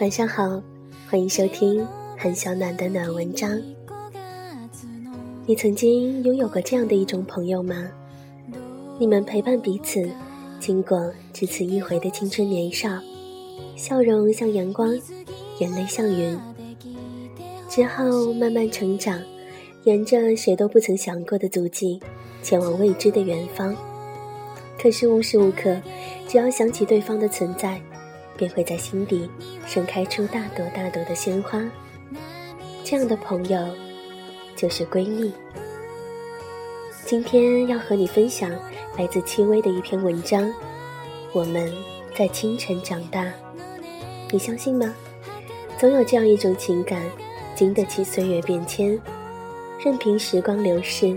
晚上好，欢迎收听很小暖的暖文章。你曾经拥有过这样的一种朋友吗？你们陪伴彼此，经过只此一回的青春年少，笑容像阳光，眼泪像云。之后慢慢成长，沿着谁都不曾想过的足迹，前往未知的远方。可是无时无刻，只要想起对方的存在。便会在心底盛开出大朵大朵的鲜花。这样的朋友就是闺蜜。今天要和你分享来自戚薇的一篇文章。我们在清晨长大，你相信吗？总有这样一种情感，经得起岁月变迁，任凭时光流逝，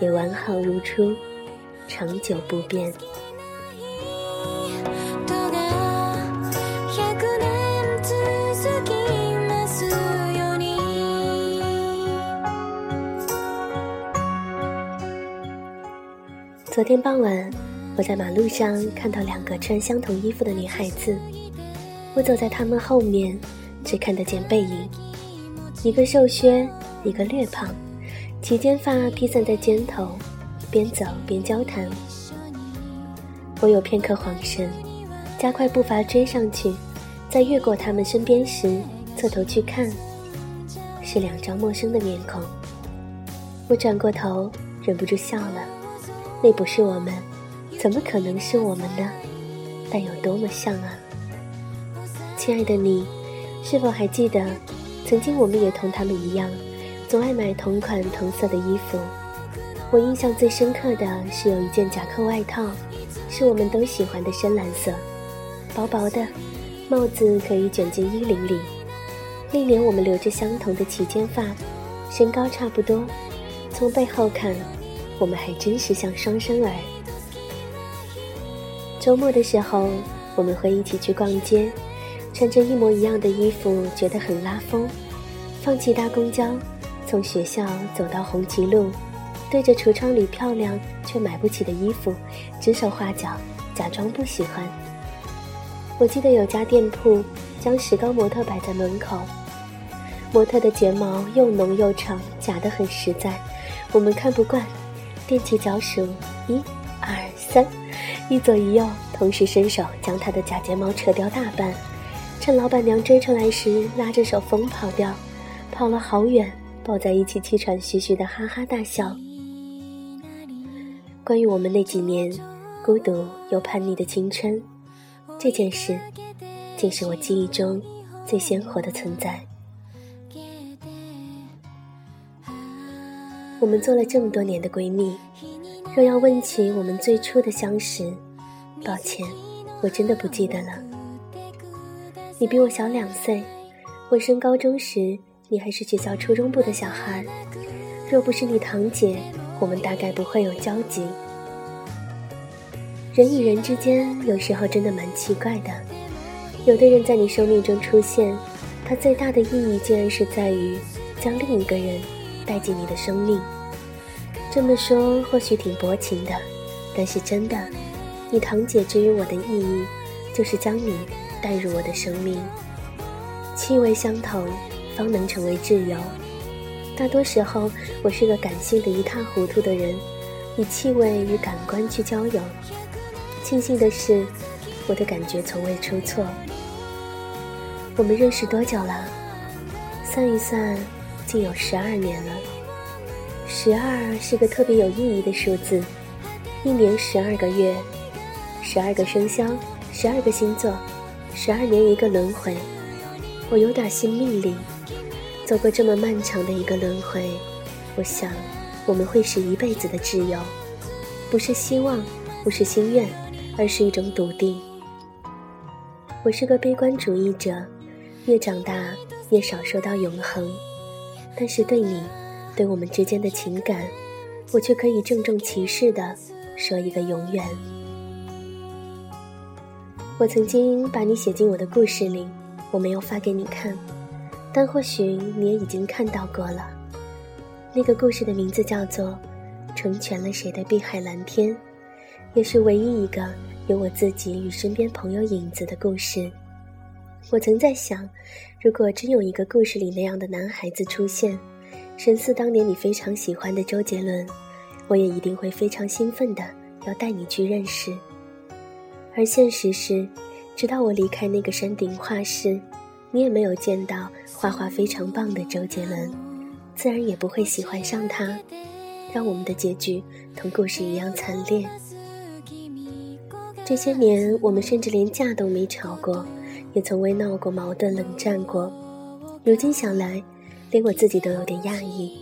也完好如初，长久不变。昨天傍晚，我在马路上看到两个穿相同衣服的女孩子。我走在她们后面，只看得见背影，一个瘦削，一个略胖，齐肩发披散在肩头，边走边交谈。我有片刻恍神，加快步伐追上去，在越过他们身边时，侧头去看，是两张陌生的面孔。我转过头，忍不住笑了。那不是我们，怎么可能是我们呢？但有多么像啊！亲爱的你，是否还记得，曾经我们也同他们一样，总爱买同款同色的衣服。我印象最深刻的是有一件夹克外套，是我们都喜欢的深蓝色，薄薄的，帽子可以卷进衣领里。那年我们留着相同的齐肩发，身高差不多，从背后看。我们还真是像双生儿。周末的时候，我们会一起去逛街，穿着一模一样的衣服，觉得很拉风。放弃搭公交，从学校走到红旗路，对着橱窗里漂亮却买不起的衣服，指手画脚，假装不喜欢。我记得有家店铺将石膏模特摆在门口，模特的睫毛又浓又长，假得很实在，我们看不惯。踮起脚数，一、二、三，一左一右，同时伸手将他的假睫毛扯掉大半，趁老板娘追出来时，拉着手疯跑掉，跑了好远，抱在一起气喘吁吁的哈哈大笑。关于我们那几年孤独又叛逆的青春，这件事，竟是我记忆中最鲜活的存在。我们做了这么多年的闺蜜，若要问起我们最初的相识，抱歉，我真的不记得了。你比我小两岁，我升高中时，你还是学校初中部的小孩。若不是你堂姐，我们大概不会有交集。人与人之间，有时候真的蛮奇怪的。有的人在你生命中出现，他最大的意义竟然是在于将另一个人。带进你的生命，这么说或许挺薄情的，但是真的，你堂姐之于我的意义，就是将你带入我的生命。气味相投，方能成为挚友。大多时候，我是个感性的一塌糊涂的人，以气味与感官去交友。庆幸的是，我的感觉从未出错。我们认识多久了？算一算。竟有十二年了，十二是个特别有意义的数字，一年十二个月，十二个生肖，十二个星座，十二年一个轮回。我有点信命令，走过这么漫长的一个轮回，我想我们会是一辈子的挚友，不是希望，不是心愿，而是一种笃定。我是个悲观主义者，越长大越少说到永恒。但是对你，对我们之间的情感，我却可以郑重其事的说一个永远。我曾经把你写进我的故事里，我没有发给你看，但或许你也已经看到过了。那个故事的名字叫做《成全了谁的碧海蓝天》，也是唯一一个有我自己与身边朋友影子的故事。我曾在想，如果真有一个故事里那样的男孩子出现，神似当年你非常喜欢的周杰伦，我也一定会非常兴奋的要带你去认识。而现实是，直到我离开那个山顶画室，你也没有见到画画非常棒的周杰伦，自然也不会喜欢上他，让我们的结局同故事一样惨烈。这些年，我们甚至连架都没吵过，也从未闹过矛盾、冷战过。如今想来，连我自己都有点讶异。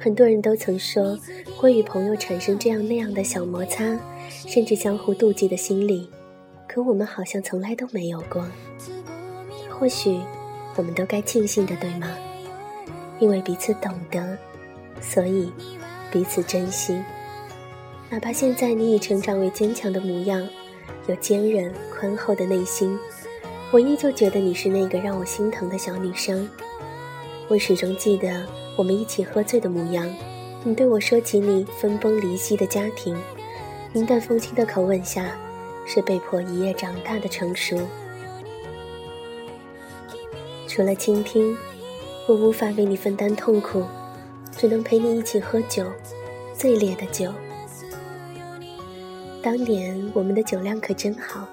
很多人都曾说，会与朋友产生这样那样的小摩擦。甚至相互妒忌的心理，可我们好像从来都没有过。或许，我们都该庆幸的，对吗？因为彼此懂得，所以彼此珍惜。哪怕现在你已成长为坚强的模样，有坚韧宽厚的内心，我依旧觉得你是那个让我心疼的小女生。我始终记得我们一起喝醉的模样，你对我说起你分崩离析的家庭。云淡风轻的口吻下，是被迫一夜长大的成熟。除了倾听，我无法为你分担痛苦，只能陪你一起喝酒，最烈的酒。当年我们的酒量可真好，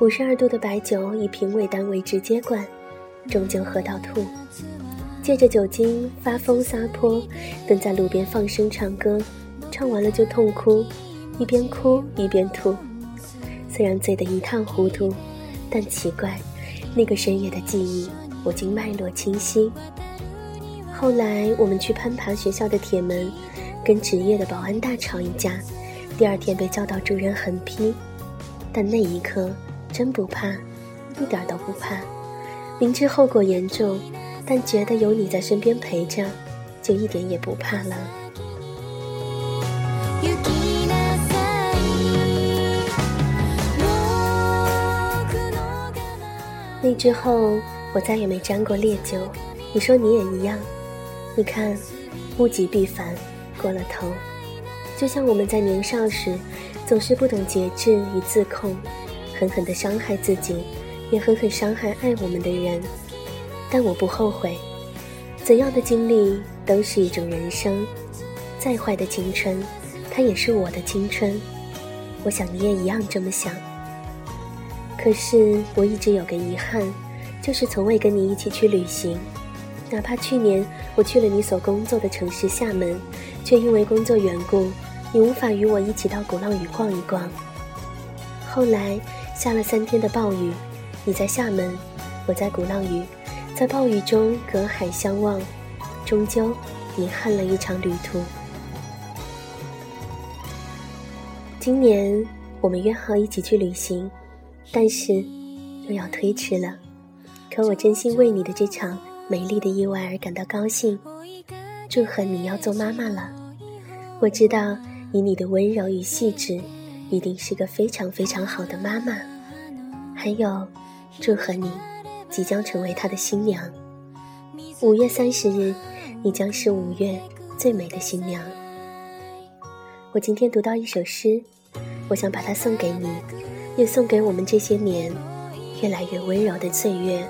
五十二度的白酒以瓶为单位直接灌，终究喝到吐。借着酒精发疯撒泼，蹲在路边放声唱歌，唱完了就痛哭。一边哭一边吐，虽然醉得一塌糊涂，但奇怪，那个深夜的记忆，我竟脉络清晰。后来我们去攀爬学校的铁门，跟职业的保安大吵一架，第二天被教导主任狠批，但那一刻真不怕，一点都不怕。明知后果严重，但觉得有你在身边陪着，就一点也不怕了。那之后，我再也没沾过烈酒。你说你也一样。你看，物极必反，过了头。就像我们在年少时，总是不懂节制与自控，狠狠地伤害自己，也狠狠伤害爱我们的人。但我不后悔，怎样的经历都是一种人生。再坏的青春，它也是我的青春。我想你也一样这么想。可是我一直有个遗憾，就是从未跟你一起去旅行。哪怕去年我去了你所工作的城市厦门，却因为工作缘故，你无法与我一起到鼓浪屿逛一逛。后来下了三天的暴雨，你在厦门，我在鼓浪屿，在暴雨中隔海相望，终究遗憾了一场旅途。今年我们约好一起去旅行。但是，又要推迟了。可我真心为你的这场美丽的意外而感到高兴。祝贺你要做妈妈了！我知道以你的温柔与细致，一定是个非常非常好的妈妈。还有，祝贺你即将成为他的新娘。五月三十日，你将是五月最美的新娘。我今天读到一首诗，我想把它送给你。也送给我们这些年越来越温柔的岁月。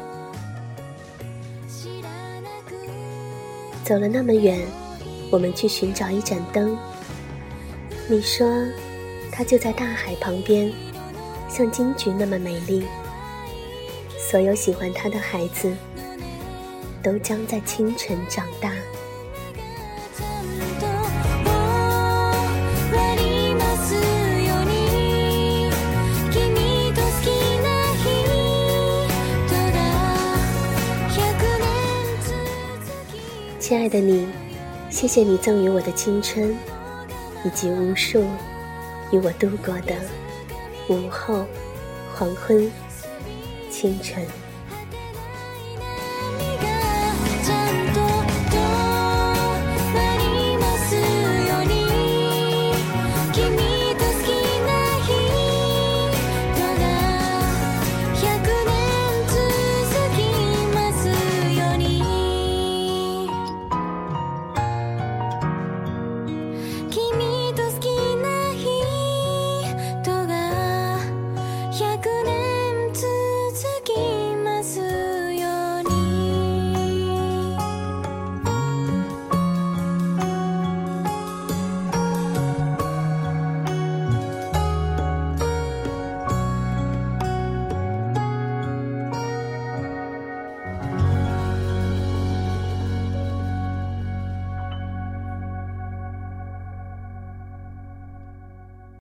走了那么远，我们去寻找一盏灯。你说，它就在大海旁边，像金菊那么美丽。所有喜欢它的孩子，都将在清晨长大。亲爱的你，谢谢你赠予我的青春，以及无数与我度过的午后、黄昏、清晨。